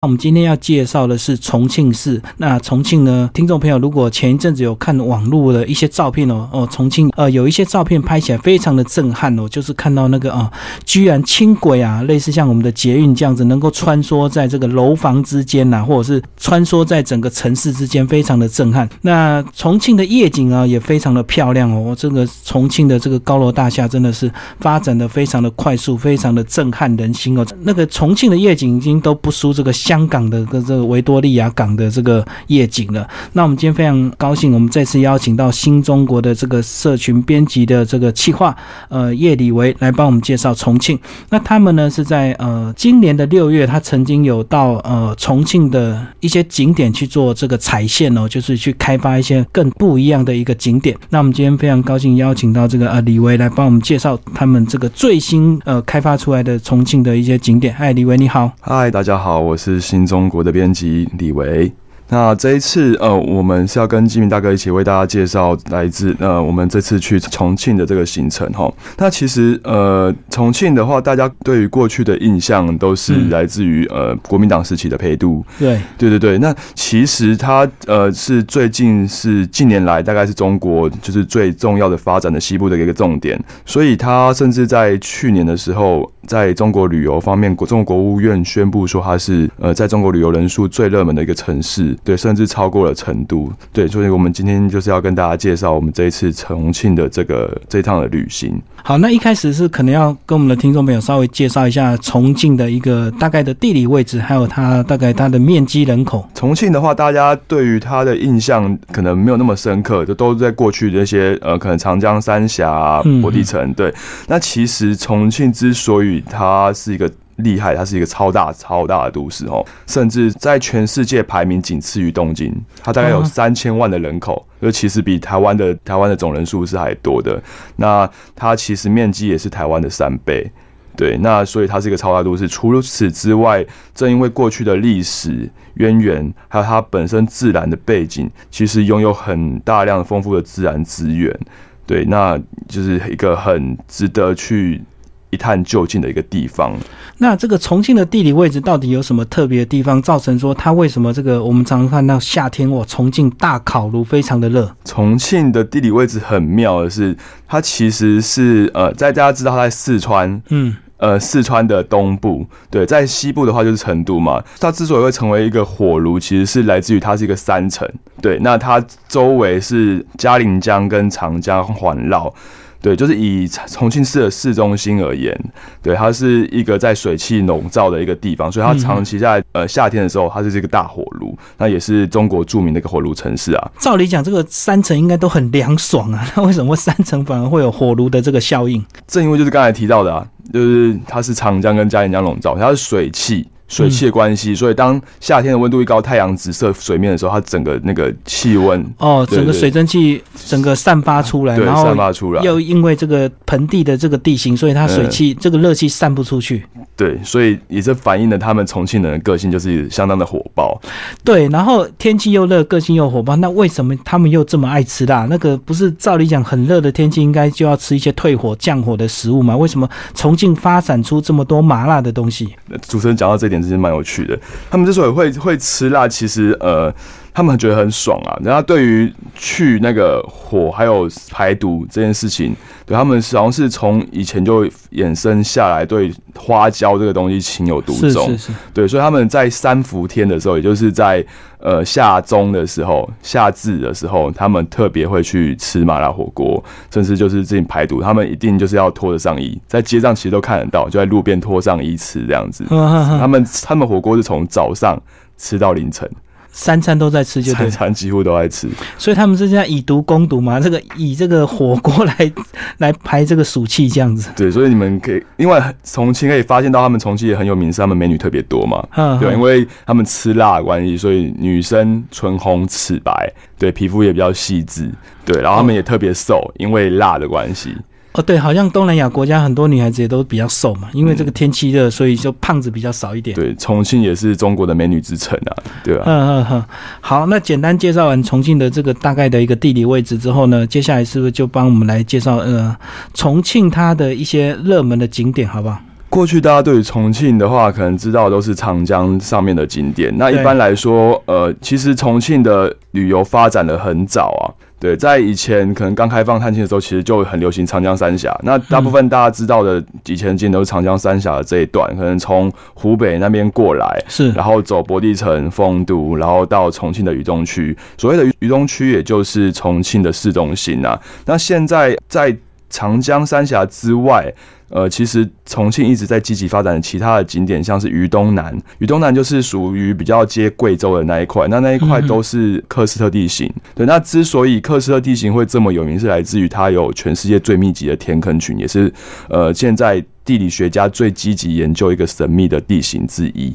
那我们今天要介绍的是重庆市。那重庆呢，听众朋友如果前一阵子有看网络的一些照片哦，哦，重庆呃有一些照片拍起来非常的震撼哦，就是看到那个啊，居然轻轨啊，类似像我们的捷运这样子，能够穿梭在这个楼房之间呐，或者是穿梭在整个城市之间，非常的震撼。那重庆的夜景啊，也非常的漂亮哦。这个重庆的这个高楼大厦真的是发展的非常的快速，非常的震撼人心哦。那个重庆的夜景已经都不输这个。香港的跟这个维多利亚港的这个夜景了。那我们今天非常高兴，我们再次邀请到新中国的这个社群编辑的这个企划，呃，叶李维来帮我们介绍重庆。那他们呢是在呃今年的六月，他曾经有到呃重庆的一些景点去做这个踩线哦，就是去开发一些更不一样的一个景点。那我们今天非常高兴邀请到这个呃李维来帮我们介绍他们这个最新呃开发出来的重庆的一些景点。嗨，李维你好。嗨，大家好，我是。新中国的编辑李维。那这一次，呃，我们是要跟金明大哥一起为大家介绍来自呃，我们这次去重庆的这个行程哈。那其实，呃，重庆的话，大家对于过去的印象都是来自于呃国民党时期的陪都。对，对对对。那其实它呃是最近是近年来大概是中国就是最重要的发展的西部的一个重点，所以它甚至在去年的时候，在中国旅游方面，国中国国务院宣布说它是呃在中国旅游人数最热门的一个城市。对，甚至超过了成都。对，所以我们今天就是要跟大家介绍我们这一次重庆的这个这一趟的旅行。好，那一开始是可能要跟我们的听众朋友稍微介绍一下重庆的一个大概的地理位置，还有它大概它的面积、人口。重庆的话，大家对于它的印象可能没有那么深刻，就都在过去的那些呃，可能长江三峡、博地城。对，那其实重庆之所以它是一个。厉害，它是一个超大超大的都市哦，甚至在全世界排名仅次于东京。它大概有三千万的人口，就其实比台湾的台湾的总人数是还多的。那它其实面积也是台湾的三倍，对。那所以它是一个超大都市。除此之外，正因为过去的历史渊源，还有它本身自然的背景，其实拥有很大量丰富的自然资源，对。那就是一个很值得去。一探究竟的一个地方。那这个重庆的地理位置到底有什么特别的地方，造成说它为什么这个我们常常看到夏天哦，重庆大烤炉非常的热。重庆的地理位置很妙的是，它其实是呃，在大家知道它在四川，嗯，呃，四川的东部，对，在西部的话就是成都嘛。它之所以会成为一个火炉，其实是来自于它是一个山城，对，那它周围是嘉陵江跟长江环绕。对，就是以重庆市的市中心而言，对，它是一个在水汽笼罩的一个地方，所以它长期在呃夏天的时候，它是这个大火炉，那也是中国著名的一个火炉城市啊。照理讲，这个山城应该都很凉爽啊，那为什么山城反而会有火炉的这个效应？正因为就是刚才提到的啊，就是它是长江跟嘉陵江笼罩，它是水汽。水汽的关系，所以当夏天的温度一高，太阳直射水面的时候，它整个那个气温哦，整个水蒸气整个散发出来，然后散发出来，又因为这个盆地的这个地形，所以它水汽这个热气散不出去。对，所以也是反映了他们重庆人的个性，就是相当的火爆。对，然后天气又热，个性又火爆，那为什么他们又这么爱吃辣？那个不是照理讲很热的天气应该就要吃一些退火降火的食物吗？为什么重庆发展出这么多麻辣的东西？主持人讲到这点。其实蛮有趣的，他们之所以会会吃辣，其实呃，他们觉得很爽啊。然后对于去那个火还有排毒这件事情，对他们好像是从以前就衍生下来，对花椒这个东西情有独钟。是是是，对，所以他们在三伏天的时候，也就是在呃夏中的时候、夏至的时候，他们特别会去吃麻辣火锅，甚至就是进行排毒。他们一定就是要脱着上衣，在街上其实都看得到，就在路边脱上衣吃这样子。他们他们火锅是从早上吃到凌晨。三餐都在吃，就三餐几乎都在吃，所以他们是在以毒攻毒嘛？这个以这个火锅来 来排这个暑气，这样子。对，所以你们可以因为重庆可以发现到，他们重庆也很有名，是他们美女特别多嘛？嗯对，因为他们吃辣的关系，所以女生唇红齿白，对，皮肤也比较细致，对，然后他们也特别瘦，因为辣的关系。哦，对，好像东南亚国家很多女孩子也都比较瘦嘛，因为这个天气热，所以就胖子比较少一点。对，重庆也是中国的美女之城啊，对吧？嗯嗯嗯。好，那简单介绍完重庆的这个大概的一个地理位置之后呢，接下来是不是就帮我们来介绍呃重庆它的一些热门的景点，好不好？过去大家对于重庆的话，可能知道都是长江上面的景点。那一般来说，呃，其实重庆的旅游发展的很早啊。对，在以前可能刚开放探亲的时候，其实就很流行长江三峡。那大部分大家知道的以前景都是长江三峡的这一段，可能从湖北那边过来，是，然后走博地城、丰都，然后到重庆的渝中区。所谓的渝中区，也就是重庆的市中心啊。那现在在长江三峡之外。呃，其实重庆一直在积极发展其他的景点，像是渝东南，渝东南就是属于比较接贵州的那一块，那那一块都是喀斯特地形。对，那之所以喀斯特地形会这么有名，是来自于它有全世界最密集的天坑群，也是呃现在地理学家最积极研究一个神秘的地形之一。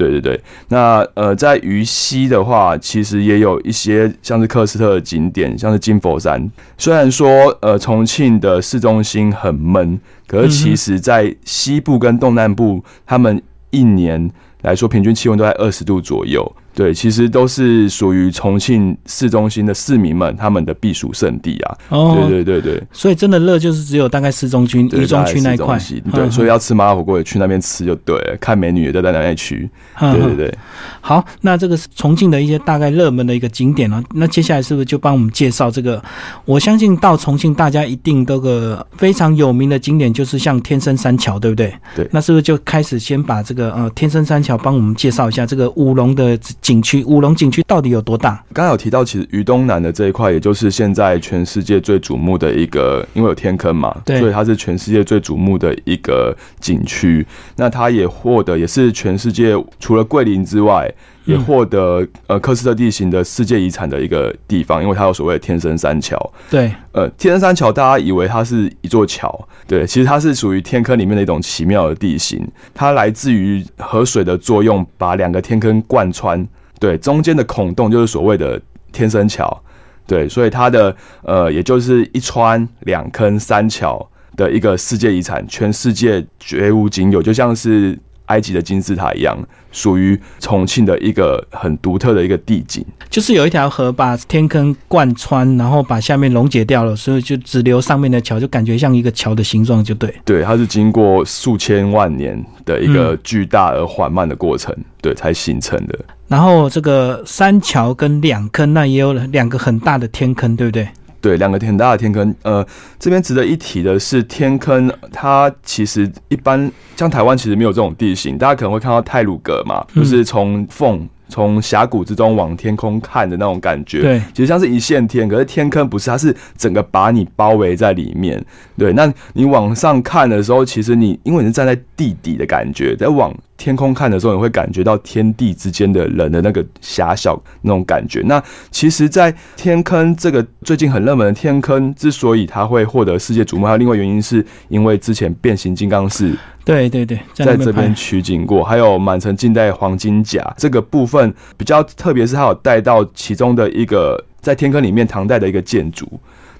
对对对，那呃，在渝西的话，其实也有一些像是克斯特的景点，像是金佛山。虽然说呃，重庆的市中心很闷，可是其实在西部跟东南部，他们一年来说平均气温都在二十度左右。对，其实都是属于重庆市中心的市民们他们的避暑胜地啊。哦，对对对对，所以真的热就是只有大概市中区、一中区那一块。对，所以要吃麻辣火锅也去那边吃就对了，看美女也在那边去。对对对。好，那这个是重庆的一些大概热门的一个景点了。那接下来是不是就帮我们介绍这个？我相信到重庆大家一定都个非常有名的景点，就是像天生三桥，对不对？对。那是不是就开始先把这个呃天生三桥帮我们介绍一下这个五龙的？景区五龙景区到底有多大？刚刚有提到，其实渝东南的这一块，也就是现在全世界最瞩目的一个，因为有天坑嘛，对所以它是全世界最瞩目的一个景区。那它也获得，也是全世界除了桂林之外。也获得呃科斯特地形的世界遗产的一个地方，因为它有所谓的天生三桥。对，呃，天生三桥大家以为它是一座桥，对，其实它是属于天坑里面的一种奇妙的地形。它来自于河水的作用，把两个天坑贯穿，对，中间的孔洞就是所谓的天生桥。对，所以它的呃，也就是一穿两坑三桥的一个世界遗产，全世界绝无仅有，就像是。埃及的金字塔一样，属于重庆的一个很独特的一个地景，就是有一条河把天坑贯穿，然后把下面溶解掉了，所以就只留上面的桥，就感觉像一个桥的形状，就对。对，它是经过数千万年的一个巨大而缓慢的过程，对，才形成的。然后这个三桥跟两坑，那也有两个很大的天坑，对不对？对，两个很大的天坑。呃，这边值得一提的是，天坑它其实一般像台湾其实没有这种地形，大家可能会看到泰鲁阁嘛，就是从缝。从峡谷之中往天空看的那种感觉，对，其实像是一线天，可是天坑不是，它是整个把你包围在里面。对，那你往上看的时候，其实你因为你是站在地底的感觉，在往天空看的时候，你会感觉到天地之间的人的那个狭小那种感觉。那其实，在天坑这个最近很热门的天坑，之所以它会获得世界瞩目，还有另外原因是因为之前变形金刚是。对对对，在这边取景过，还有满城尽带黄金甲这个部分比较特别，是它有带到其中的一个在天坑里面唐代的一个建筑。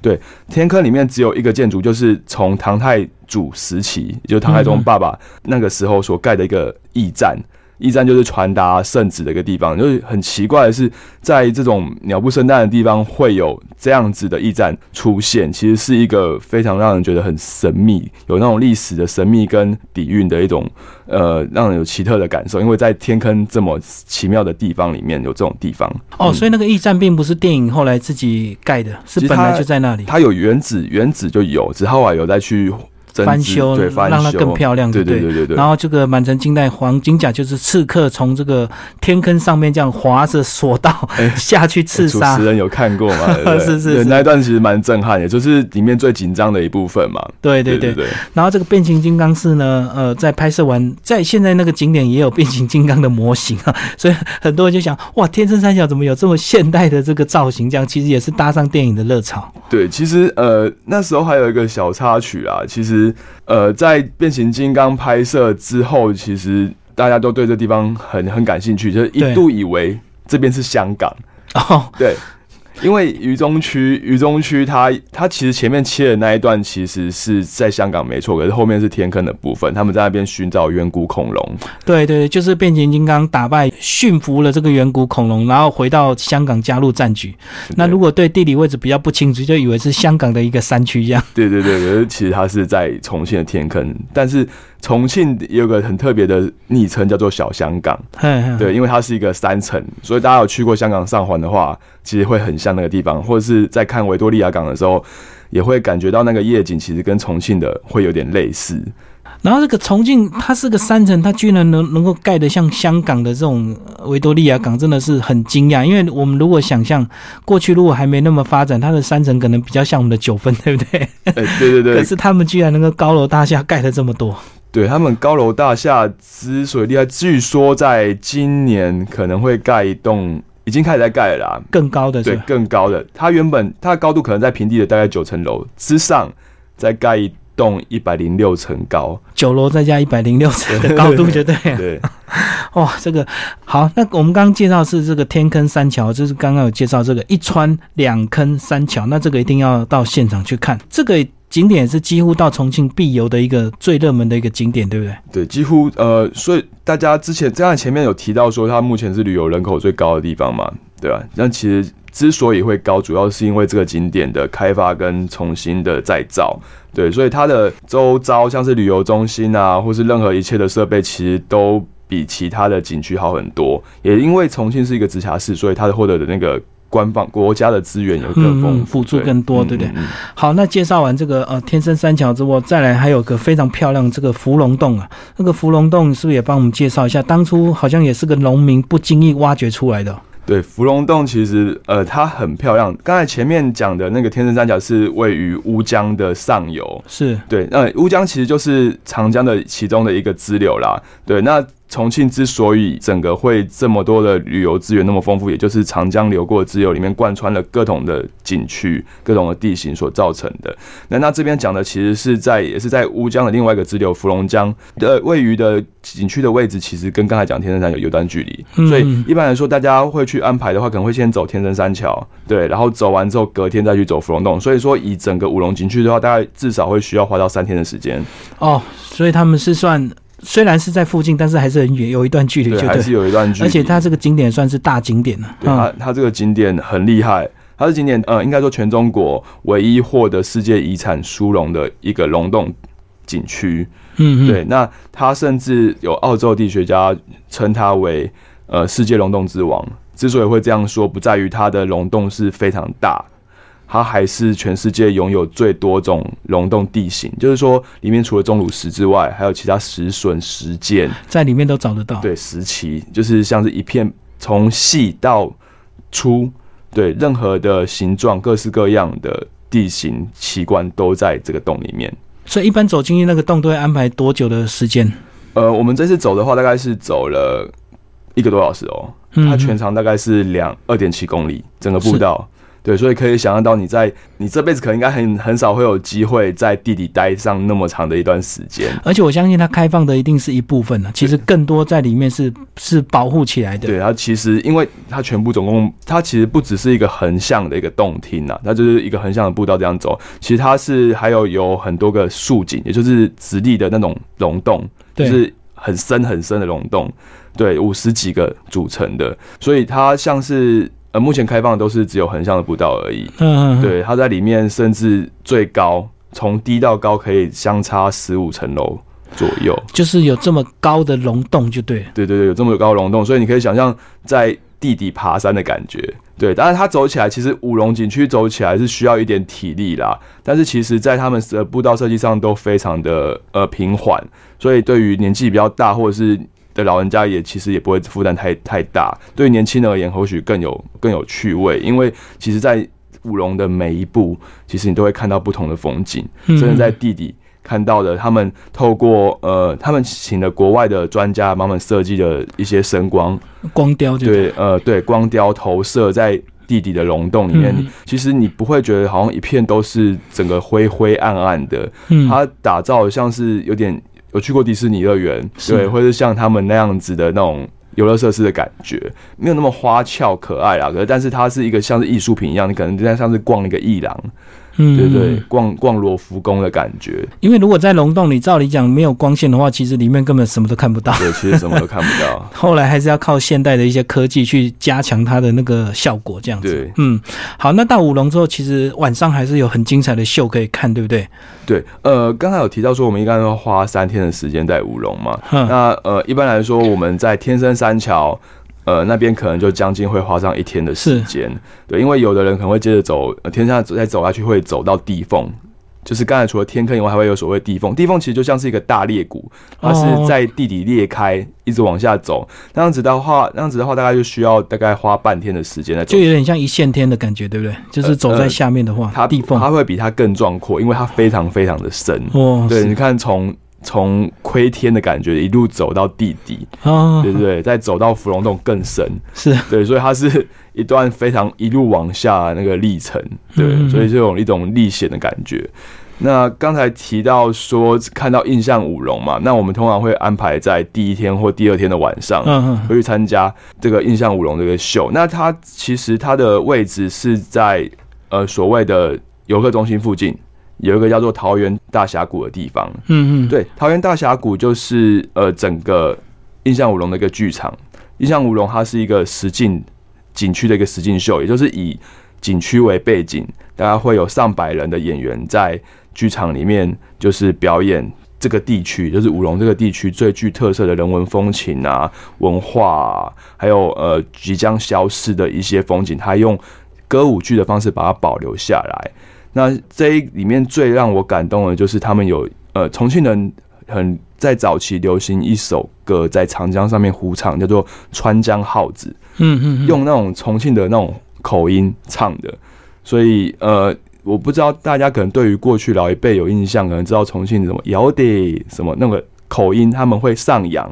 对，天坑里面只有一个建筑，就是从唐太祖时期，也就是唐太宗爸爸那个时候所盖的一个驿站。驿站就是传达圣旨的一个地方，就是很奇怪的是，在这种鸟不生蛋的地方会有这样子的驿站出现，其实是一个非常让人觉得很神秘，有那种历史的神秘跟底蕴的一种，呃，让人有奇特的感受。因为在天坑这么奇妙的地方里面有这种地方哦，所以那个驿站并不是电影后来自己盖的，是本来就在那里。它有原址，原址就有，只后来有再去。翻修，让它更漂亮，对对对对对。然后这个满城金带黄金甲就是刺客从这个天坑上面这样划着索道 下去刺杀。主持人有看过吗？是是，那一段其实蛮震撼的，就是里面最紧张的一部分嘛。对对对对。然后这个变形金刚是呢，呃，在拍摄完，在现在那个景点也有变形金刚的模型啊，所以很多人就想，哇，天生三角怎么有这么现代的这个造型？这样其实也是搭上电影的热潮。对，其实呃那时候还有一个小插曲啊，其实。呃，在变形金刚拍摄之后，其实大家都对这地方很很感兴趣，就是一度以为这边是香港。哦，对。因为渝中区，渝中区它它其实前面切的那一段其实是在香港没错，可是后面是天坑的部分，他们在那边寻找远古恐龙。对对对，就是变形金刚打败驯服了这个远古恐龙，然后回到香港加入战局。那如果对地理位置比较不清楚，就以为是香港的一个山区一样。对对对，可是其实它是在重庆的天坑，但是重庆有个很特别的昵称叫做小香港，对，因为它是一个山城，所以大家有去过香港上环的话，其实会很像那个地方，或者是在看维多利亚港的时候，也会感觉到那个夜景其实跟重庆的会有点类似。然后这个重庆，它是个山城，它居然能能够盖得像香港的这种维多利亚港，真的是很惊讶。因为我们如果想象过去如果还没那么发展，它的山城可能比较像我们的九分，对不对？对对对。可是他们居然能够高楼大厦盖得这么多。对他们高楼大厦之所以厉害，据说在今年可能会盖一栋，已经开始在盖了啦，更高的。对，更高的。它原本它的高度可能在平地的大概九层楼之上，再盖一。栋一百零六层高，九楼再加一百零六层的高度，就对。对，哇，这个好。那我们刚刚介绍是这个天坑三桥，就是刚刚有介绍这个一川两坑三桥，那这个一定要到现场去看。这个景点是几乎到重庆必游的一个最热门的一个景点，对不对？对，几乎呃，所以大家之前这样前面有提到说，它目前是旅游人口最高的地方嘛，对吧？那其实。之所以会高，主要是因为这个景点的开发跟重新的再造，对，所以它的周遭像是旅游中心啊，或是任何一切的设备，其实都比其他的景区好很多。也因为重庆是一个直辖市，所以它获得的那个官方国家的资源有更丰富，辅助更多，对不对？好，那介绍完这个呃天生三桥之后，再来还有个非常漂亮这个芙蓉洞啊，那个芙蓉洞是不是也帮我们介绍一下？当初好像也是个农民不经意挖掘出来的。对，芙蓉洞其实呃，它很漂亮。刚才前面讲的那个天生三角是位于乌江的上游，是对。那乌江其实就是长江的其中的一个支流啦。对，那。重庆之所以整个会这么多的旅游资源那么丰富，也就是长江流过的支流里面贯穿了各种的景区、各种的地形所造成的。那那这边讲的其实是在也是在乌江的另外一个支流芙蓉江的位于的景区的位置，其实跟刚才讲天生山有有段距离。所以一般来说，大家会去安排的话，可能会先走天生山桥，对，然后走完之后隔天再去走芙蓉洞。所以说，以整个五龙景区的话，大概至少会需要花到三天的时间。哦，所以他们是算。虽然是在附近，但是还是很远，有一段距离，对，还是有一段距离。而且它这个景点算是大景点了。对，它它这个景点很厉害，它是景点，呃，应该说全中国唯一获得世界遗产殊荣的一个溶洞景区。嗯，对。那它甚至有澳洲地学家称它为呃世界溶洞之王。之所以会这样说，不在于它的溶洞是非常大。它还是全世界拥有最多种溶洞地形，就是说里面除了钟乳石之外，还有其他石笋、石剑，在里面都找得到。对，石奇就是像是一片从细到粗，对任何的形状、各式各样的地形奇观都在这个洞里面。所以一般走进去那个洞都会安排多久的时间？呃，我们这次走的话，大概是走了一个多小时哦。它全长大概是两二点七公里，整个步道。对，所以可以想象到你在你这辈子可能应该很很少会有机会在地底待上那么长的一段时间。而且我相信它开放的一定是一部分呢，其实更多在里面是是保护起来的。对，它其实因为它全部总共它其实不只是一个横向的一个洞厅呐，它就是一个横向的步道这样走。其实它是还有有很多个竖井，也就是直立的那种溶洞，就是很深很深的溶洞，对，五十几个组成的，所以它像是。呃，目前开放的都是只有横向的步道而已。嗯，对，它在里面甚至最高从低到高可以相差十五层楼左右，就是有这么高的溶洞，就对。对对对，有这么高的溶洞，所以你可以想象在地底爬山的感觉。对，当然它走起来，其实五龙景区走起来是需要一点体力啦。但是其实，在他们的步道设计上都非常的呃平缓，所以对于年纪比较大或者是。的老人家也其实也不会负担太太大，对年轻人而言或许更有更有趣味，因为其实，在舞龙的每一步，其实你都会看到不同的风景，甚至在地底看到的，他们透过呃，他们请了国外的专家帮们设计的一些声光。光雕，对，呃，对，光雕投射在地底的溶洞里面，其实你不会觉得好像一片都是整个灰灰暗暗的，它打造像是有点。有去过迪士尼乐园，对，或者像他们那样子的那种游乐设施的感觉，没有那么花俏可爱啦。可是，但是它是一个像是艺术品一样，你可能就像像是逛一个艺廊，嗯，对对，逛逛罗浮宫的感觉。因为如果在龙洞里，照理讲没有光线的话，其实里面根本什么都看不到。对，其实什么都看不到。后来还是要靠现代的一些科技去加强它的那个效果，这样子。对，嗯，好，那到五龙之后，其实晚上还是有很精彩的秀可以看，对不对？对，呃，刚才有提到说我们应该要花三天的时间在五龙嘛。那呃，一般来说我们在天生三桥。呃，那边可能就将近会花上一天的时间，对，因为有的人可能会接着走，呃天上再走下去会走到地缝，就是刚才除了天坑以外，还会有所谓地缝。地缝其实就像是一个大裂谷，它是在地底裂开，一直往下走。那样子的话，那样子的话，大概就需要大概花半天的时间来走，就有点像一线天的感觉，对不对？就是走在下面的话，它地缝它会比它更壮阔，因为它非常非常的深。哦，对，你看从。从窥天的感觉一路走到地底，对不对？再走到芙蓉洞更深，是对，所以它是一段非常一路往下那个历程，对，所以就有一种历险的感觉。那刚才提到说看到印象舞龙嘛，那我们通常会安排在第一天或第二天的晚上，嗯会去参加这个印象舞龙这个秀。那它其实它的位置是在呃所谓的游客中心附近。有一个叫做桃园大峡谷的地方，嗯嗯，对，桃园大峡谷就是呃整个印象舞龙的一个剧场。印象舞龙它是一个实景景区的一个实景秀，也就是以景区为背景，大概会有上百人的演员在剧场里面，就是表演这个地区，就是舞龙这个地区最具特色的人文风情啊、文化，还有呃即将消失的一些风景，它用歌舞剧的方式把它保留下来。那这一里面最让我感动的，就是他们有呃重庆人很在早期流行一首歌，在长江上面呼唱，叫做《川江号子》，嗯嗯，用那种重庆的那种口音唱的，所以呃，我不知道大家可能对于过去老一辈有印象，可能知道重庆什么摇的什么那个口音，他们会上扬，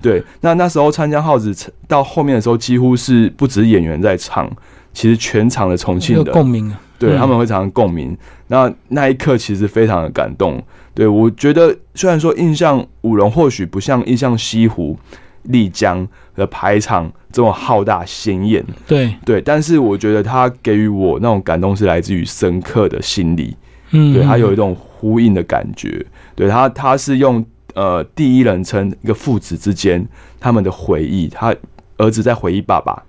对，那那时候《川江号子》到后面的时候，几乎是不止演员在唱，其实全场的重庆的共鸣啊。对他们会常常共鸣，那那一刻其实非常的感动。对我觉得，虽然说印象舞龙或许不像印象西湖、丽江的排场这么浩大鲜艳，对对，但是我觉得他给予我那种感动是来自于深刻的心理，嗯，对他有一种呼应的感觉。对他，他是用呃第一人称一个父子之间他们的回忆，他儿子在回忆爸爸。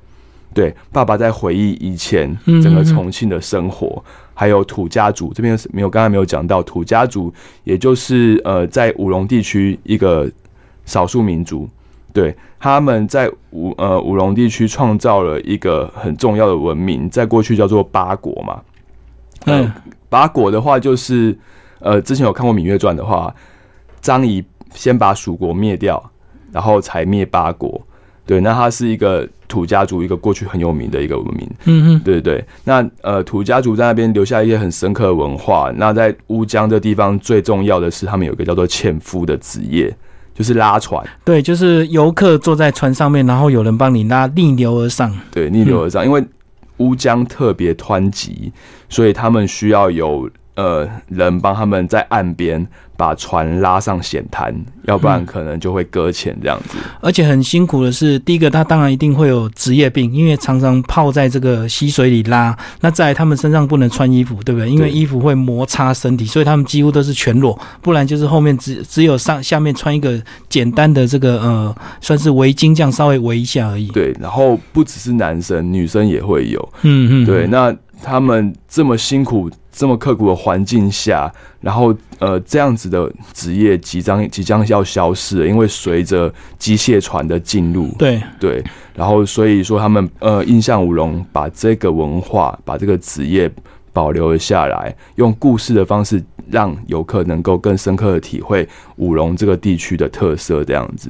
对，爸爸在回忆以前整个重庆的生活，还有土家族这边没有，刚才没有讲到土家族，也就是呃，在武隆地区一个少数民族，对，他们在武呃武隆地区创造了一个很重要的文明，在过去叫做八国嘛。嗯，八国的话就是呃，之前有看过《芈月传》的话，张仪先把蜀国灭掉，然后才灭八国。对，那它是一个土家族，一个过去很有名的一个文明。嗯嗯，对对对。那呃，土家族在那边留下一些很深刻的文化。那在乌江这地方，最重要的是他们有一个叫做纤夫的职业，就是拉船。对，就是游客坐在船上面，然后有人帮你拉，逆流而上。对，逆流而上，因为乌江特别湍急，所以他们需要有。呃，人帮他们在岸边把船拉上险滩，要不然可能就会搁浅这样子。而且很辛苦的是，第一个他当然一定会有职业病，因为常常泡在这个溪水里拉。那在他们身上不能穿衣服，对不对？因为衣服会摩擦身体，所以他们几乎都是全裸，不然就是后面只只有上下面穿一个简单的这个呃，算是围巾这样稍微围一下而已。对，然后不只是男生，女生也会有。嗯嗯，对，那他们这么辛苦。这么刻苦的环境下，然后呃，这样子的职业即将即将要消失，因为随着机械船的进入，对对，然后所以说他们呃，印象舞龙把这个文化，把这个职业保留了下来，用故事的方式让游客能够更深刻的体会舞龙这个地区的特色，这样子。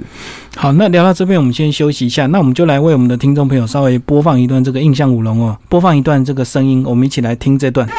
好，那聊到这边，我们先休息一下，那我们就来为我们的听众朋友稍微播放一段这个印象舞龙哦，播放一段这个声音，我们一起来听这段。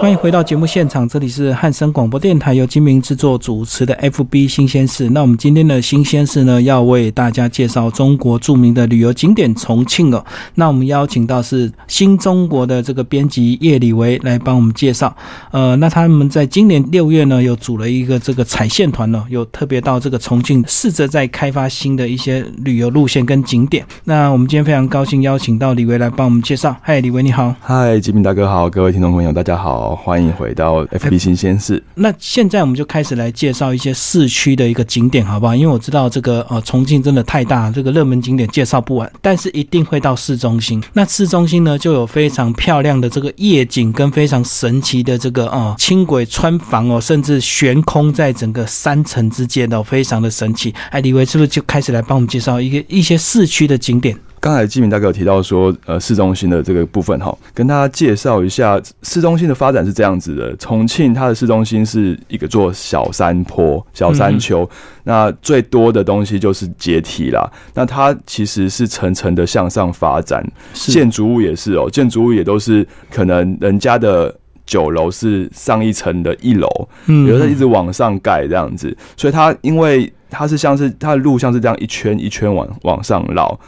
欢迎回到节目现场，这里是汉声广播电台由金明制作主持的 FB 新鲜事。那我们今天的新鲜事呢，要为大家介绍中国著名的旅游景点重庆哦。那我们邀请到是新中国的这个编辑叶李维来帮我们介绍。呃，那他们在今年六月呢，又组了一个这个彩线团呢，有特别到这个重庆，试着在开发新的一些旅游路线跟景点。那我们今天非常高兴邀请到李维来帮我们介绍。嗨，李维你好。嗨，金明大哥好，各位听众朋友大家好。欢迎回到 FB 新鲜事。那现在我们就开始来介绍一些市区的一个景点，好不好？因为我知道这个呃重庆真的太大，这个热门景点介绍不完，但是一定会到市中心。那市中心呢，就有非常漂亮的这个夜景，跟非常神奇的这个呃轻轨穿房哦，甚至悬空在整个山城之间哦，非常的神奇。哎，李维是不是就开始来帮我们介绍一个一些市区的景点？刚才基明大哥有提到说，呃，市中心的这个部分哈，跟大家介绍一下市中心的发展是这样子的。重庆它的市中心是一个座小山坡、小山丘，那最多的东西就是阶梯啦。那它其实是层层的向上发展，建筑物也是哦，建筑物也都是可能人家的九楼是上一层的一楼，嗯，比如它一直往上盖这样子，所以它因为它是像是它的路像是这样一圈一圈往往上绕。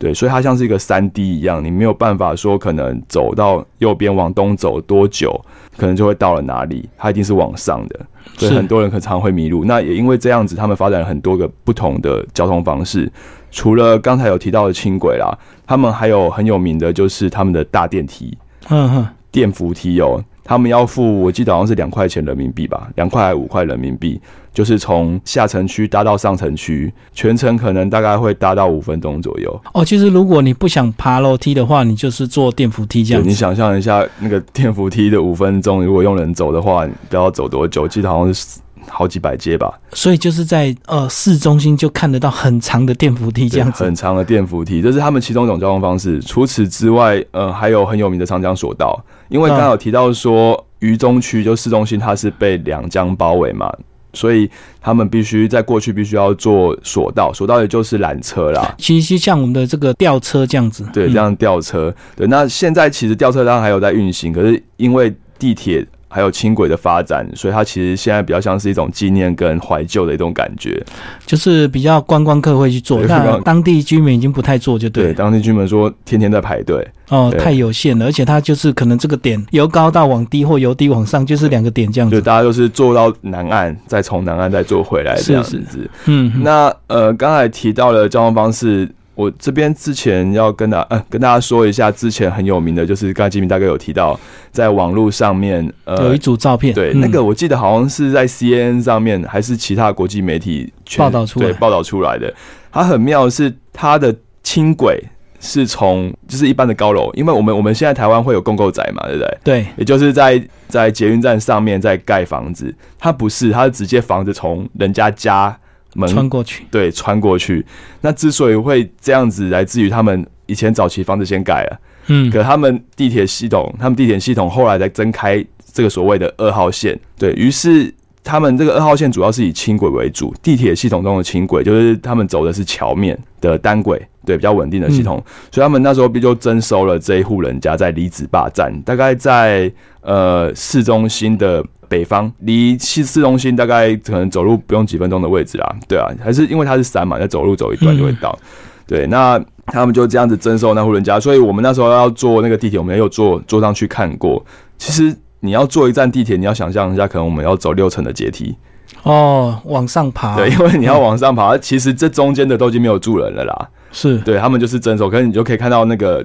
对，所以它像是一个三 D 一样，你没有办法说可能走到右边往东走多久，可能就会到了哪里，它一定是往上的，所以很多人可常会迷路。那也因为这样子，他们发展了很多个不同的交通方式，除了刚才有提到的轻轨啦，他们还有很有名的就是他们的大电梯，嗯哼，电扶梯哦。他们要付，我记得好像是两块钱人民币吧，两块还五块人民币，就是从下城区搭到上城区，全程可能大概会搭到五分钟左右。哦，其实如果你不想爬楼梯的话，你就是坐电扶梯这样。你想象一下，那个电扶梯的五分钟，如果用人走的话，你不知道走多久，记得好像是。好几百阶吧，所以就是在呃市中心就看得到很长的电扶梯这样子，很长的电扶梯，这是他们其中一种交通方式。除此之外，呃，还有很有名的长江索道，因为刚好提到说渝中区就市中心它是被两江包围嘛，所以他们必须在过去必须要坐索道，索道也就是缆车啦。其实像我们的这个吊车这样子，对，这样吊车。对，那现在其实吊车当然还有在运行，可是因为地铁。还有轻轨的发展，所以它其实现在比较像是一种纪念跟怀旧的一种感觉，就是比较观光客会去做，那当地居民已经不太做，就对。当地居民说天天在排队，哦，太有限了，而且它就是可能这个点由高到往低或由低往上，就是两个点这样子。就大家都是坐到南岸，再从南岸再坐回来这样子。嗯，那呃，刚才提到了交通方式。我这边之前要跟大呃跟大家说一下，之前很有名的就是刚才吉明大哥有提到，在网络上面呃有一组照片，对，那个我记得好像是在 CNN 上面还是其他国际媒体报道出来对报道出来的。它很妙的是，它的轻轨是从就是一般的高楼，因为我们我们现在台湾会有公购宅嘛，对不对？对，也就是在在捷运站上面在盖房子，它不是，它是直接房子从人家家。门穿过去，对，穿过去。那之所以会这样子，来自于他们以前早期房子先盖了，嗯，可他们地铁系统，他们地铁系统后来才增开这个所谓的二号线，对于是，他们这个二号线主要是以轻轨为主，地铁系统中的轻轨就是他们走的是桥面的单轨，对，比较稳定的系统，所以他们那时候不就征收了这一户人家在李子坝站，大概在呃市中心的。北方离市市中心大概可能走路不用几分钟的位置啦，对啊，还是因为它是山嘛，在走路走一段就会到。对，那他们就这样子征收那户人家，所以我们那时候要坐那个地铁，我们有坐坐上去看过。其实你要坐一站地铁，你要想象一下，可能我们要走六层的阶梯哦，往上爬。对，因为你要往上爬，其实这中间的都已经没有住人了啦。是对他们就是征收，可是你就可以看到那个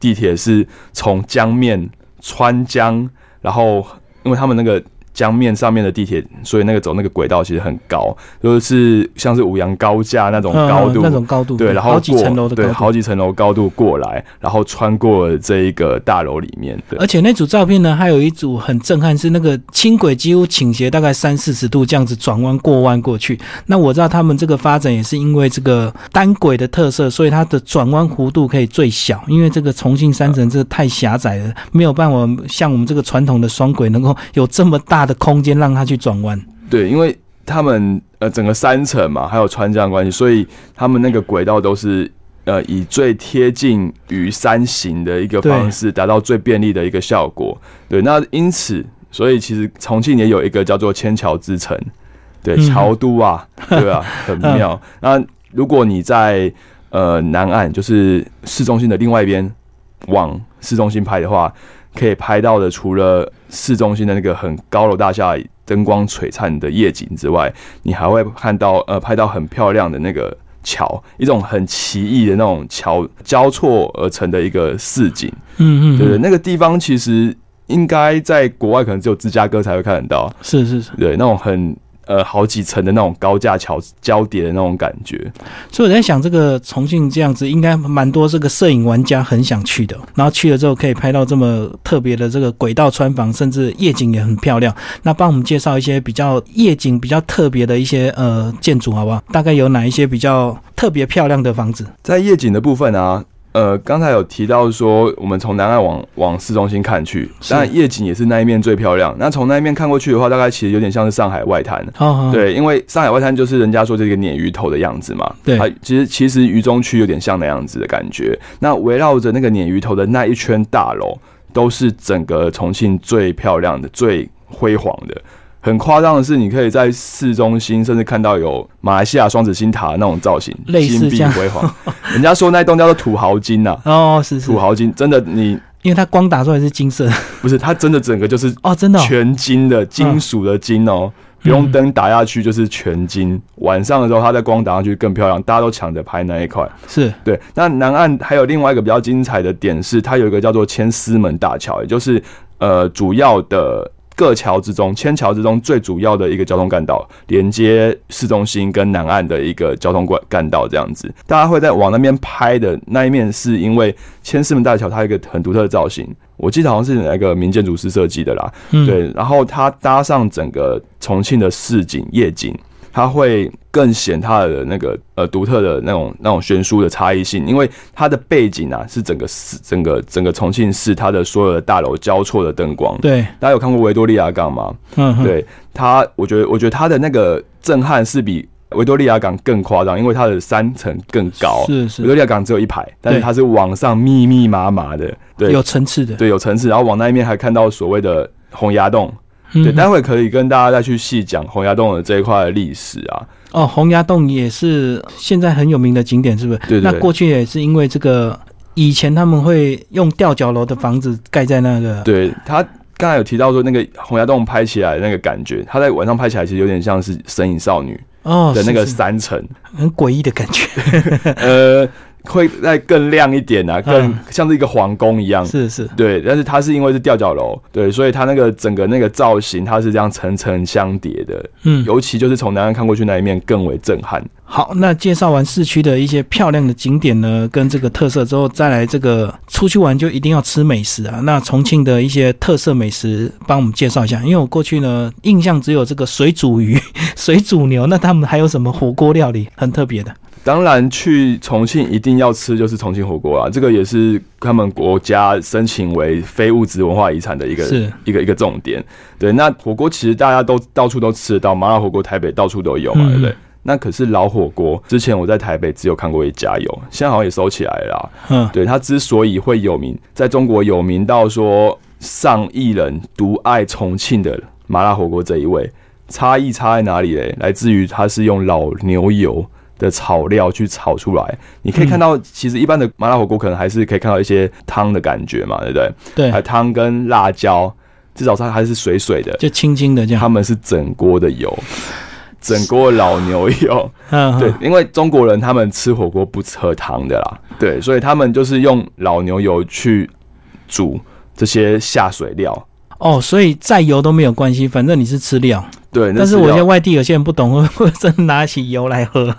地铁是从江面穿江，然后因为他们那个。江面上面的地铁，所以那个走那个轨道其实很高，就是像是五羊高架那种高度，那种高度，对，然后好几层楼的，对，好几层楼高度过来，然后穿过这一个大楼里面。而且那组照片呢，还有一组很震撼，是那个轻轨几乎倾斜大概三四十度这样子转弯过弯过去。那我知道他们这个发展也是因为这个单轨的特色，所以它的转弯弧度可以最小，因为这个重庆山城这太狭窄了，没有办法像我们这个传统的双轨能够有这么大。的空间让它去转弯，对，因为他们呃整个山城嘛，还有川江关系，所以他们那个轨道都是呃以最贴近于山形的一个方式，达到最便利的一个效果。对，那因此，所以其实重庆也有一个叫做千桥之城，对，嗯桥都啊，对啊，很妙。那如果你在呃南岸，就是市中心的另外一边往市中心拍的话，可以拍到的除了市中心的那个很高楼大厦、灯光璀璨的夜景之外，你还会看到呃拍到很漂亮的那个桥，一种很奇异的那种桥交错而成的一个市景。嗯嗯，对那个地方其实应该在国外可能只有芝加哥才会看得到。是是是，对，那种很呃好几层的那种高架桥交叠的那种感觉。所以我在想，这个重庆这样子，应该蛮多这个摄影玩家很想去的。然后去了之后，可以拍到这么特别的这个轨道穿房，甚至夜景也很漂亮。那帮我们介绍一些比较夜景比较特别的一些呃建筑，好不好？大概有哪一些比较特别漂亮的房子？在夜景的部分啊，呃，刚才有提到说，我们从南岸往往市中心看去，是当然夜景也是那一面最漂亮。那从那一面看过去的话，大概其实有点像是上海外滩。哦，哦，对，因为上海外滩就是人家说这个鲶鱼头的样子嘛，对它其实其实渝中区有点像那样子的感觉。那围绕着那个鲶鱼头的那一圈大楼，都是整个重庆最漂亮的、最辉煌的。很夸张的是，你可以在市中心甚至看到有马来西亚双子星塔那种造型，金碧辉煌。人家说那栋叫做土豪金呐、哦，是是土，豪金真的你因为它光打出来是金色不是它真的整个就是 哦，真的、哦，全金的金属的金哦，不用灯打下去就是全金。晚上的时候，它在光打上去更漂亮，大家都抢着拍那一块。是对，那南岸还有另外一个比较精彩的点是，它有一个叫做千丝门大桥，也就是呃主要的。各桥之中，千桥之中最主要的一个交通干道，连接市中心跟南岸的一个交通干干道，这样子，大家会在往那边拍的那一面，是因为千四门大桥它一个很独特的造型，我记得好像是哪个民建筑师设计的啦，嗯，对，然后它搭上整个重庆的市景夜景，它会更显它的那个呃独特的那种那种悬殊的差异性，因为它的背景啊是整个市整个整个重庆市它的所有的大楼交错的灯光。对，大家有看过维多利亚港吗？嗯，哼，对它，我觉得我觉得它的那个震撼是比维多利亚港更夸张，因为它的三层更高。是维多利亚港只有一排，但是它是往上密密麻麻的，对有层次的，对，有层次，然后往那一面还看到所谓的洪崖洞。嗯对，待会可以跟大家再去细讲洪崖洞的这一块的历史啊。哦，洪崖洞也是现在很有名的景点，是不是？对对那过去也是因为这个，以前他们会用吊脚楼的房子盖在那个，对他刚才有提到说，那个洪崖洞拍起来那个感觉，他在晚上拍起来其实有点像是《神隐少女哦》的那个三层，很诡异的感觉，呃，会再更亮一点啊，更嗯像是一个皇宫一样。是是，对，但是它是因为是吊脚楼，对，所以它那个整个那个造型，它是这样层层相叠的，嗯，尤其就是从南岸看过去那一面更为震撼。好，那介绍完市区的一些漂亮的景点呢，跟这个特色之后，再来这个出去玩就一定要吃美食啊。那重庆的一些特色美食，帮我们介绍一下。因为我过去呢，印象只有这个水煮鱼、水煮牛，那他们还有什么火锅料理很特别的？当然，去重庆一定要吃就是重庆火锅啊，这个也是他们国家申请为非物质文化遗产的一个一个一个重点。对，那火锅其实大家都到处都吃得到，麻辣火锅台北到处都有嘛，嗯对不对？那可是老火锅，之前我在台北只有看过一家有，现在好像也收起来了啦。嗯，对，它之所以会有名，在中国有名到说上亿人独爱重庆的麻辣火锅这一位，差异差在哪里嘞？来自于它是用老牛油的炒料去炒出来。你可以看到，其实一般的麻辣火锅可能还是可以看到一些汤的感觉嘛，对不对？对还，有汤跟辣椒，至少它还是水水的。就轻轻的这样。他们是整锅的油，整锅老牛油。嗯，对嗯，因为中国人他们吃火锅不喝汤的啦，对，所以他们就是用老牛油去煮这些下水料。哦，所以再油都没有关系，反正你是吃料。对，但是我料现在外地有些人不懂，会会真拿起油来喝。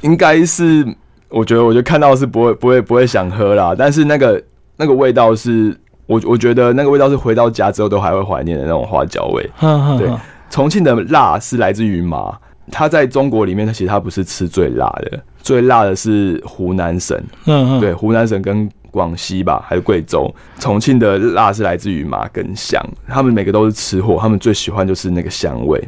应该是，我觉得，我觉得看到是不会不会不会想喝啦，但是那个那个味道是。我我觉得那个味道是回到家之后都还会怀念的那种花椒味。对重庆的辣是来自于麻，它在中国里面，它其实它不是吃最辣的，最辣的是湖南省。嗯嗯，对，湖南省跟广西吧，还是贵州、重庆的辣是来自于麻跟香，他们每个都是吃货，他们最喜欢就是那个香味。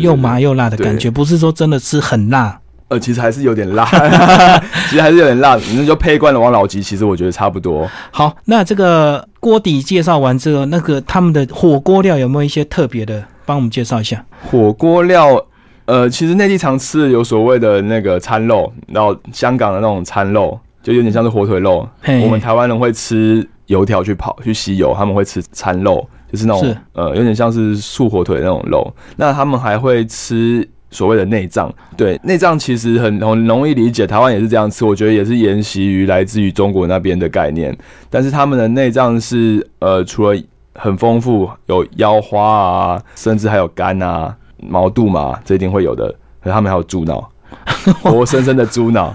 又麻又辣的感觉，不是说真的吃很辣。呃，其实还是有点辣，其实还是有点辣。那就配惯了王老吉，其实我觉得差不多。好，那这个锅底介绍完之后，那个他们的火锅料有没有一些特别的？帮我们介绍一下火锅料。呃，其实内地常吃的有所谓的那个餐肉，然后香港的那种餐肉，就有点像是火腿肉。我们台湾人会吃油条去跑去吸油，他们会吃餐肉，就是那种呃，有点像是素火腿那种肉。那他们还会吃。所谓的内脏，对内脏其实很很容易理解，台湾也是这样吃，我觉得也是沿袭于来自于中国那边的概念。但是他们的内脏是呃，除了很丰富，有腰花啊，甚至还有肝啊、毛肚嘛，这一定会有的。可他们还有猪脑，活生生的猪脑，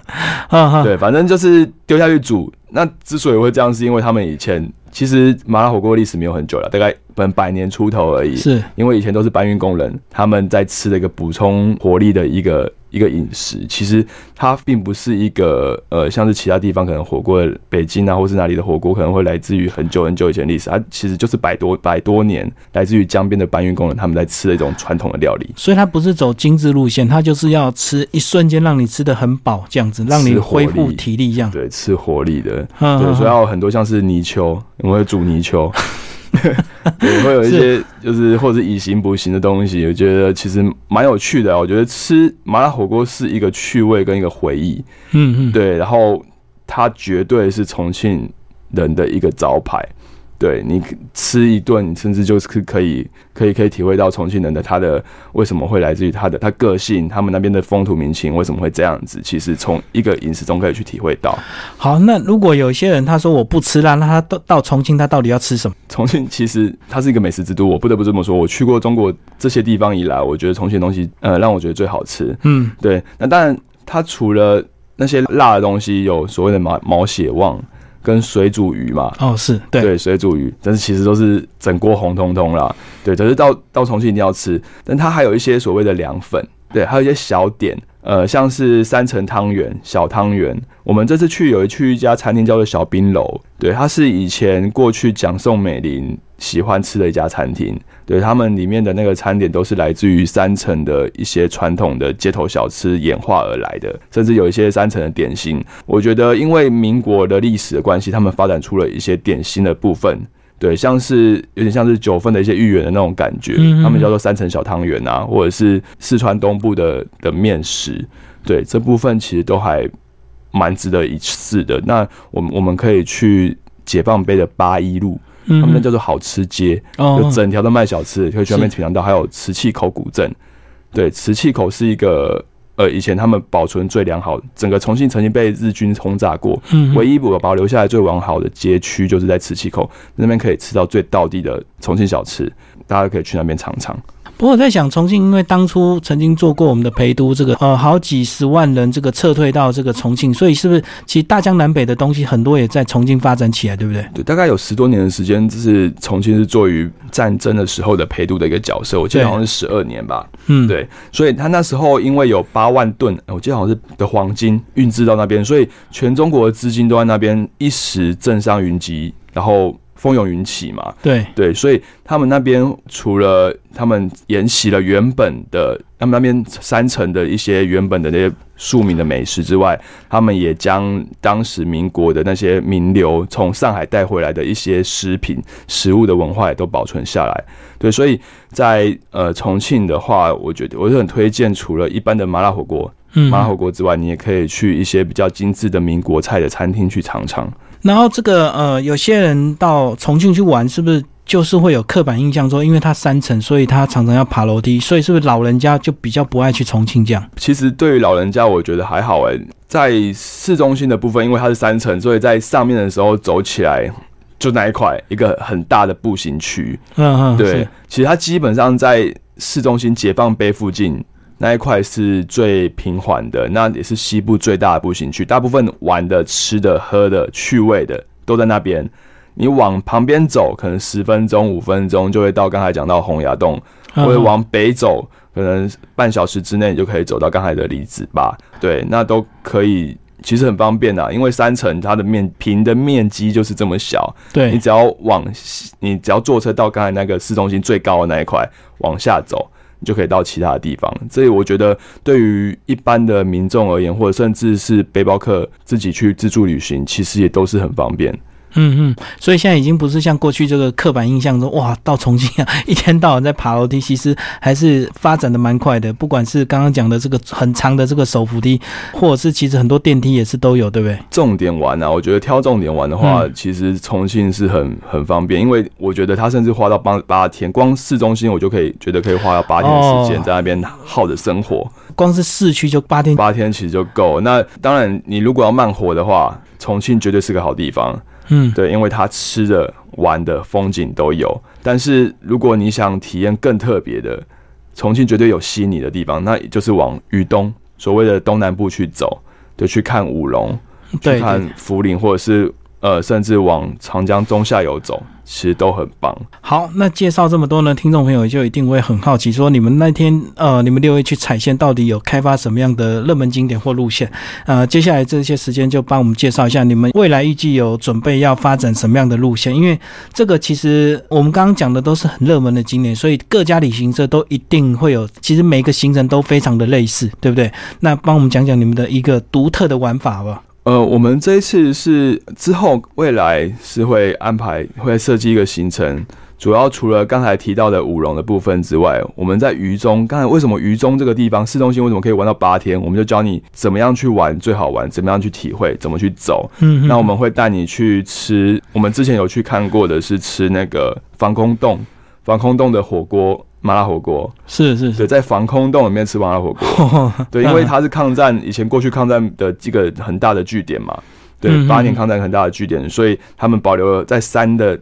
对，反正就是丢下去煮。那之所以会这样，是因为他们以前其实麻辣火锅历史没有很久了，大概。本百年出头而已，是因为以前都是搬运工人，他们在吃的一个补充活力的一个一个饮食。其实它并不是一个呃，像是其他地方可能火锅，北京啊或是哪里的火锅可能会来自于很久很久以前历史，它其实就是百多百多年来自于江边的搬运工人他们在吃的一种传统的料理。所以它不是走精致路线，它就是要吃一瞬间让你吃的很饱这样子，让你恢复体力这样。对，吃活力的，对，所以要很多像是泥鳅，我会煮泥鳅。也会有一些，就是或者以形补形的东西，我觉得其实蛮有趣的。我觉得吃麻辣火锅是一个趣味跟一个回忆，嗯嗯，对，然后它绝对是重庆人的一个招牌。对你吃一顿，甚至就是可以可以可以体会到重庆人的他的为什么会来自于他的他个性，他们那边的风土民情为什么会这样子？其实从一个饮食中可以去体会到。好，那如果有些人他说我不吃辣，那他到到重庆他到底要吃什么？重庆其实它是一个美食之都，我不得不这么说。我去过中国这些地方以来，我觉得重庆东西呃让我觉得最好吃。嗯，对。那当然，它除了那些辣的东西，有所谓的毛毛血旺。跟水煮鱼嘛，哦，是对。对，水煮鱼，但是其实都是整锅红彤彤啦，对，可是到到重庆一定要吃，但它还有一些所谓的凉粉，对，还有一些小点，呃，像是三层汤圆、小汤圆。我们这次去有一去一家餐厅叫做小冰楼，对，它是以前过去蒋宋美龄喜欢吃的一家餐厅。对他们里面的那个餐点都是来自于三层的一些传统的街头小吃演化而来的，甚至有一些三层的点心。我觉得因为民国的历史的关系，他们发展出了一些点心的部分，对，像是有点像是九份的一些芋圆的那种感觉，他们叫做三层小汤圆啊，或者是四川东部的的面食，对，这部分其实都还蛮值得一试的。那我们我们可以去解放碑的八一路。他们那叫做好吃街，就整条都卖小吃，可以去那边品尝到。还有瓷器口古镇，对，瓷器口是一个呃，以前他们保存最良好，整个重庆曾经被日军轰炸过，唯一保保留下来最完好的街区就是在磁器口那边，可以吃到最道地的重庆小吃，大家可以去那边尝尝。不过我在想，重庆因为当初曾经做过我们的陪都，这个呃好几十万人这个撤退到这个重庆，所以是不是其实大江南北的东西很多也在重庆发展起来，对不对？对，大概有十多年的时间，这是重庆是作于战争的时候的陪都的一个角色，我记得好像是十二年吧。嗯，对，所以他那时候因为有八万吨，我记得好像是的黄金运至到那边，所以全中国的资金都在那边，一时政商云集，然后。风涌云起嘛，对对，所以他们那边除了他们沿袭了原本的他们那边山城的一些原本的那些庶民的美食之外，他们也将当时民国的那些名流从上海带回来的一些食品、食物的文化也都保存下来。对，所以在呃重庆的话，我觉得我是很推荐，除了一般的麻辣火锅、麻辣火锅之外，你也可以去一些比较精致的民国菜的餐厅去尝尝。然后这个呃，有些人到重庆去玩，是不是就是会有刻板印象说，因为它三层，所以他常常要爬楼梯，所以是不是老人家就比较不爱去重庆这样？其实对于老人家，我觉得还好哎，在市中心的部分，因为它是三层，所以在上面的时候走起来就那一块一个很大的步行区。嗯嗯，对，其实它基本上在市中心解放碑附近。那一块是最平缓的，那也是西部最大的步行区，大部分玩的、吃的、喝的、趣味的都在那边。你往旁边走，可能十分钟、五分钟就会到刚才讲到洪崖洞，或者往北走，可能半小时之内你就可以走到刚才的离子坝。对，那都可以，其实很方便啊，因为三层它的面平的面积就是这么小。对你只要往，你只要坐车到刚才那个市中心最高的那一块往下走。你就可以到其他的地方。这里我觉得对于一般的民众而言，或者甚至是背包客自己去自助旅行，其实也都是很方便。嗯嗯，所以现在已经不是像过去这个刻板印象中，哇，到重庆啊，一天到晚在爬楼梯，其实还是发展的蛮快的。不管是刚刚讲的这个很长的这个手扶梯，或者是其实很多电梯也是都有，对不对？重点玩啊，我觉得挑重点玩的话，其实重庆是很很方便，因为我觉得它甚至花到八八天，光市中心我就可以觉得可以花到八天的时间在那边耗着生活。光是市区就八天，八天其实就够。那当然，你如果要慢活的话，重庆绝对是个好地方。嗯，对，因为它吃的、玩的、风景都有。但是如果你想体验更特别的，重庆绝对有吸引你的地方，那就是往渝东，所谓的东南部去走，对，去看五龙，去看涪陵，或者是呃，甚至往长江中下游走。其实都很棒。好，那介绍这么多呢，听众朋友就一定会很好奇，说你们那天呃，你们六位去踩线到底有开发什么样的热门景点或路线？呃，接下来这些时间就帮我们介绍一下，你们未来预计有准备要发展什么样的路线？因为这个其实我们刚刚讲的都是很热门的景点，所以各家旅行社都一定会有，其实每个行程都非常的类似，对不对？那帮我们讲讲你们的一个独特的玩法吧。呃，我们这一次是之后未来是会安排会设计一个行程，主要除了刚才提到的五龙的部分之外，我们在渝中，刚才为什么渝中这个地方市中心为什么可以玩到八天？我们就教你怎么样去玩最好玩，怎么样去体会，怎么去走。嗯，那我们会带你去吃，我们之前有去看过的是吃那个防空洞，防空洞的火锅。麻辣火锅。是是，是，在防空洞里面吃麻辣火锅，对，因为它是抗战以前过去抗战的这个很大的据点嘛，对，八年抗战很大的据点，所以他们保留了在山的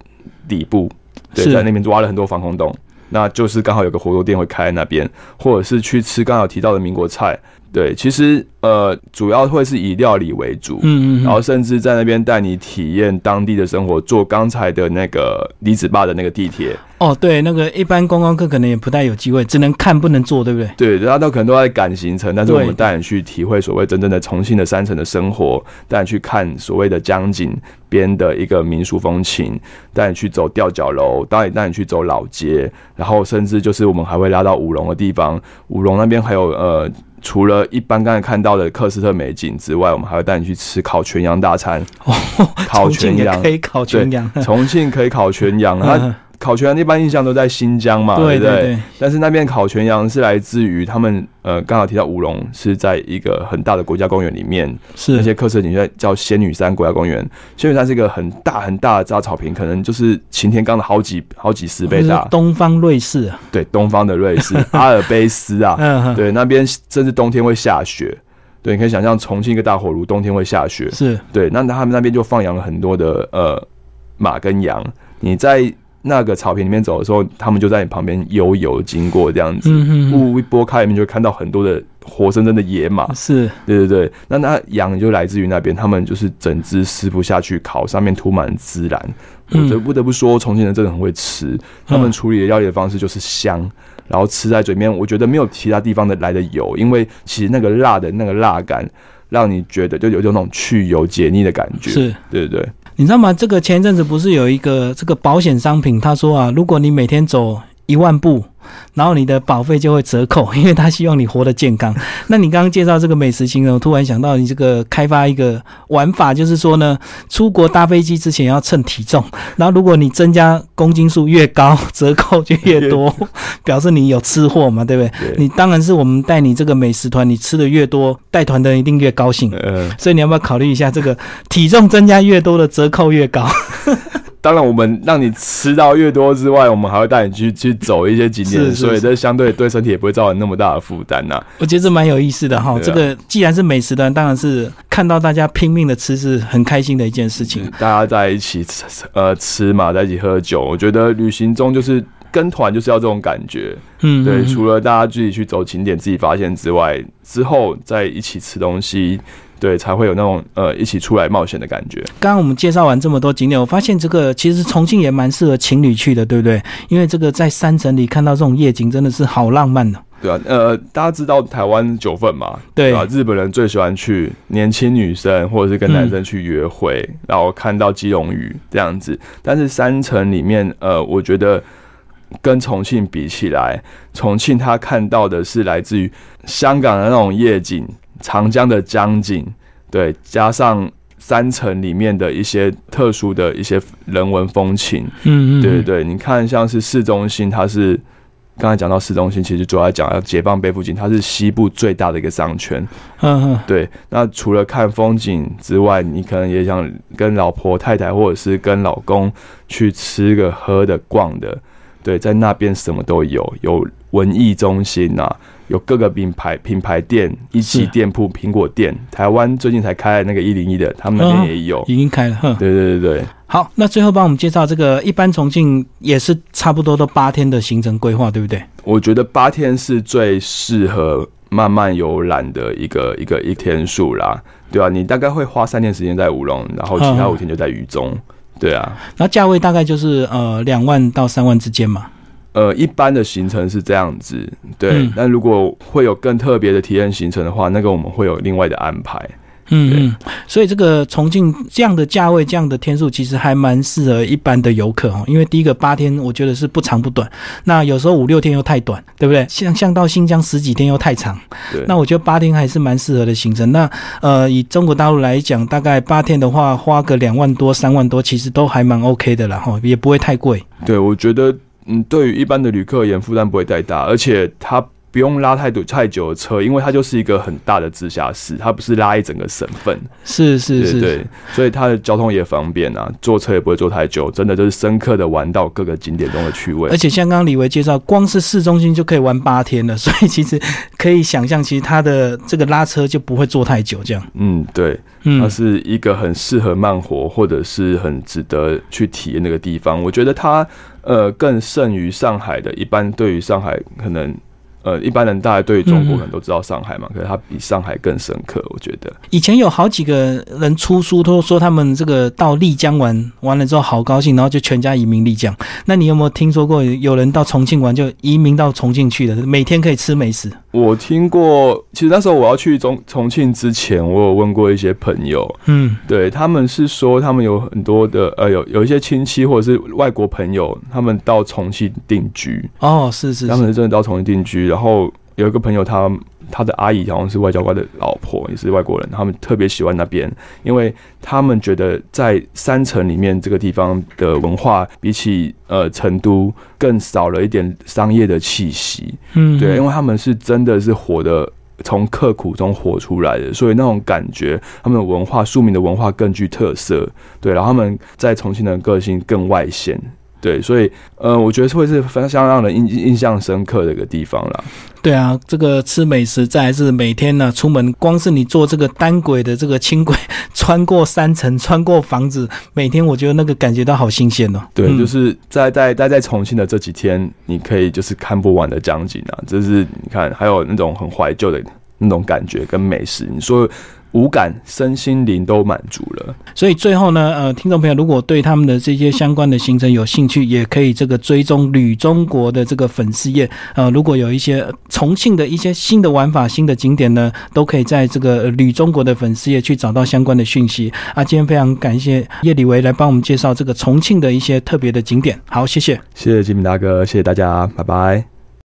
底部，对，在那边挖了很多防空洞，那就是刚好有个火锅店会开在那边，或者是去吃刚好提到的民国菜。对，其实呃，主要会是以料理为主，嗯嗯，然后甚至在那边带你体验当地的生活，坐刚才的那个李子坝的那个地铁。哦，对，那个一般观光客可能也不太有机会，只能看不能做，对不对？对，大家都可能都在赶行程，但是我们带你去体会所谓真正的重庆的山城的生活，带你去看所谓的江景边的一个民俗风情，带你去走吊脚楼，带你带你去走老街，然后甚至就是我们还会拉到五龙的地方，五龙那边还有呃。除了一般刚才看到的克斯特美景之外，我们还会带你去吃烤全羊大餐。哦烤全羊可以烤全羊，重庆可以烤全羊。它烤全羊一般印象都在新疆嘛，对不对？但是那边烤全羊是来自于他们，呃，刚好提到乌龙是在一个很大的国家公园里面，是那些特色景区叫仙女山国家公园。仙女山是一个很大很大的杂草坪，可能就是擎天岗的好几好几十倍大。东方瑞士啊，对，东方的瑞士 阿尔卑斯啊，对，那边甚至冬天会下雪。对，你可以想象重庆一个大火炉，冬天会下雪。是对，那他们那边就放养了很多的呃马跟羊，你在。那个草坪里面走的时候，他们就在你旁边悠游经过这样子，雾一拨开，里面就会看到很多的活生生的野马。是，对对对。那那羊就来自于那边，他们就是整只撕不下去烤，上面涂满孜然。我就不得不说，重庆人真的很会吃，他们处理的料理的方式就是香，然后吃在嘴边，我觉得没有其他地方的来的油，因为其实那个辣的那个辣感，让你觉得就有有那种去油解腻的感觉。是，对对对。你知道吗？这个前一阵子不是有一个这个保险商品，他说啊，如果你每天走一万步。然后你的保费就会折扣，因为他希望你活得健康。那你刚刚介绍这个美食行程，我突然想到你这个开发一个玩法，就是说呢，出国搭飞机之前要称体重，然后如果你增加公斤数越高，折扣就越多，表示你有吃货嘛，对不对？你当然是我们带你这个美食团，你吃的越多，带团的人一定越高兴。嗯，所以你要不要考虑一下这个体重增加越多的折扣越高？当然，我们让你吃到越多之外，我们还会带你去去走一些景点，所以这相对对身体也不会造成那么大的负担呐。我觉得这蛮有意思的哈。这个既然是美食端，当然是看到大家拼命的吃是很开心的一件事情。大家在一起吃呃吃嘛，在一起喝酒，我觉得旅行中就是跟团就是要这种感觉。嗯，对，除了大家自己去走景点自己发现之外，之后在一起吃东西。对，才会有那种呃一起出来冒险的感觉。刚刚我们介绍完这么多景点，我发现这个其实重庆也蛮适合情侣去的，对不对？因为这个在山城里看到这种夜景，真的是好浪漫呢。对啊，呃，大家知道台湾九份嘛？对啊，日本人最喜欢去年轻女生或者是跟男生去约会，然后看到基隆屿这样子。但是山城里面，呃，我觉得跟重庆比起来，重庆他看到的是来自于香港的那种夜景，长江的江景，对，加上山城里面的一些特殊的一些人文风情，嗯嗯，对对对，你看像是市中心，它是刚才讲到市中心，其实主要讲要解放碑附近，它是西部最大的一个商圈，嗯嗯，对。那除了看风景之外，你可能也想跟老婆、太太，或者是跟老公去吃个、喝的、逛的。对，在那边什么都有，有文艺中心呐，有各个品牌品牌店、一汽店铺、苹果店。台湾最近才开了那个一零一的，他们那边也有，已经开了。对对对对。好，那最后帮我们介绍这个，一般重庆也是差不多都八天的行程规划，对不对？我觉得八天是最适合慢慢游览的一个一个一天数啦，对啊，你大概会花三天时间在武隆，然后其他五天就在渝中。对啊，那价位大概就是呃两万到三万之间嘛。呃，一般的行程是这样子，对。但如果会有更特别的体验行程的话，那个我们会有另外的安排。嗯嗯，所以这个重庆这样的价位、这样的天数，其实还蛮适合一般的游客哦。因为第一个八天，我觉得是不长不短。那有时候五六天又太短，对不对？像像到新疆十几天又太长。对。那我觉得八天还是蛮适合的行程。那呃，以中国大陆来讲，大概八天的话，花个两万多、三万多，其实都还蛮 OK 的了哈，也不会太贵。对，我觉得嗯，对于一般的旅客而言，负担不会太大，而且它。不用拉太多太久的车，因为它就是一个很大的直辖市，它不是拉一整个省份。是是是，对，所以它的交通也方便啊，坐车也不会坐太久，真的就是深刻的玩到各个景点中的趣味。而且像刚刚李维介绍，光是市中心就可以玩八天了，所以其实可以想象，其实它的这个拉车就不会坐太久，这样。嗯，对，它是一个很适合慢活或者是很值得去体验那个地方。我觉得它呃更胜于上海的，一般对于上海可能。呃，一般人大家对中国可能都知道上海嘛，可是它比上海更深刻，我觉得。以前有好几个人出书，都说他们这个到丽江玩完了之后好高兴，然后就全家移民丽江。那你有没有听说过有人到重庆玩就移民到重庆去的，每天可以吃美食？我听过，其实那时候我要去重重庆之前，我有问过一些朋友，嗯，对他们是说他们有很多的呃有有一些亲戚或者是外国朋友，他们到重庆定居。哦，是是，他们是真的到重庆定居。然后有一个朋友，他他的阿姨好像是外交官的老婆，也是外国人。他们特别喜欢那边，因为他们觉得在山城里面这个地方的文化，比起呃成都更少了一点商业的气息。嗯，对，因为他们是真的是活的从刻苦中活出来的，所以那种感觉，他们的文化庶民的文化更具特色。对，然后他们在重庆的个性更外显。对，所以呃，我觉得会是非常让人印印象深刻的一个地方啦。对啊，这个吃美食，再是每天呢出门，光是你坐这个单轨的这个轻轨，穿过山城，穿过房子，每天我觉得那个感觉到好新鲜哦。对，就是在在待在重庆的这几天，你可以就是看不完的江景啊，就是你看还有那种很怀旧的那种感觉跟美食，你说。五感、身心灵都满足了，所以最后呢，呃，听众朋友如果对他们的这些相关的行程有兴趣，也可以这个追踪旅中国的这个粉丝页，呃，如果有一些重庆的一些新的玩法、新的景点呢，都可以在这个旅中国的粉丝页去找到相关的讯息。啊，今天非常感谢叶李维来帮我们介绍这个重庆的一些特别的景点，好，谢谢，谢谢金明大哥，谢谢大家，拜拜。